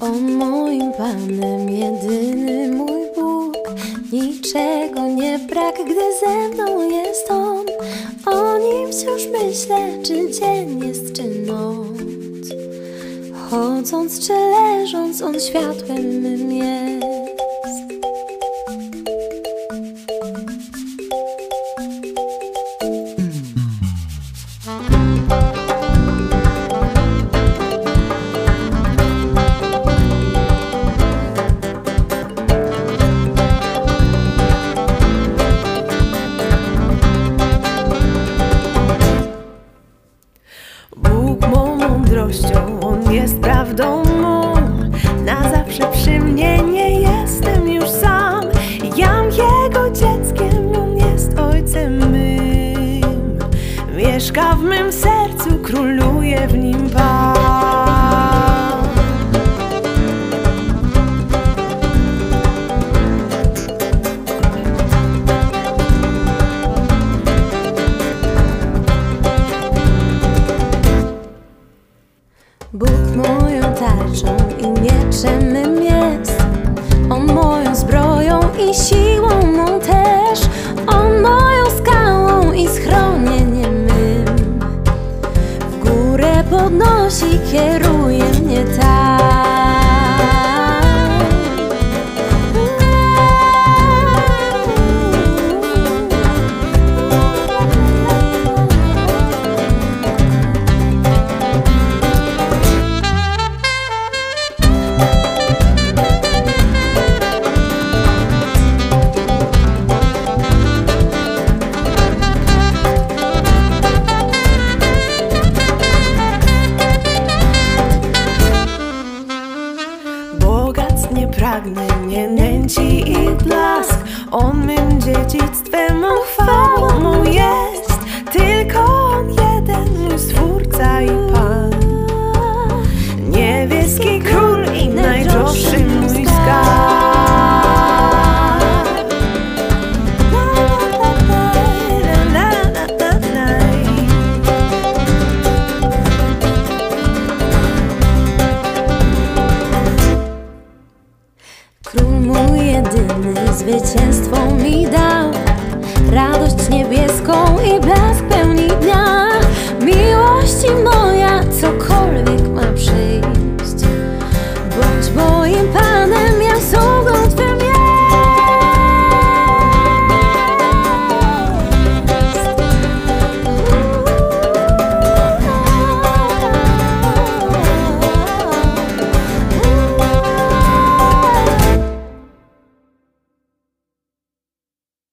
On moim Panem, jedyny mój Bóg. Niczego nie brak, gdy ze mną jest On. O nim wciąż myślę, czy dzień jest, czy. Chodząc czy leżąc, On światłem mym jest. Bóg mą mądrością, jest prawdą mą. Na zawsze przy mnie nie jestem już sam. Jam Jego dzieckiem, On jest Ojcem mym. Mieszka w mym sercu, króluje w nim Pan. Bóg moją tarczą i mieczem mym jest. On moją zbroją i siłą mą mnie nęci i blask. On mym dziedzictwem, uchwałą jest zwycięstwo mi dał Radość niebieską i blask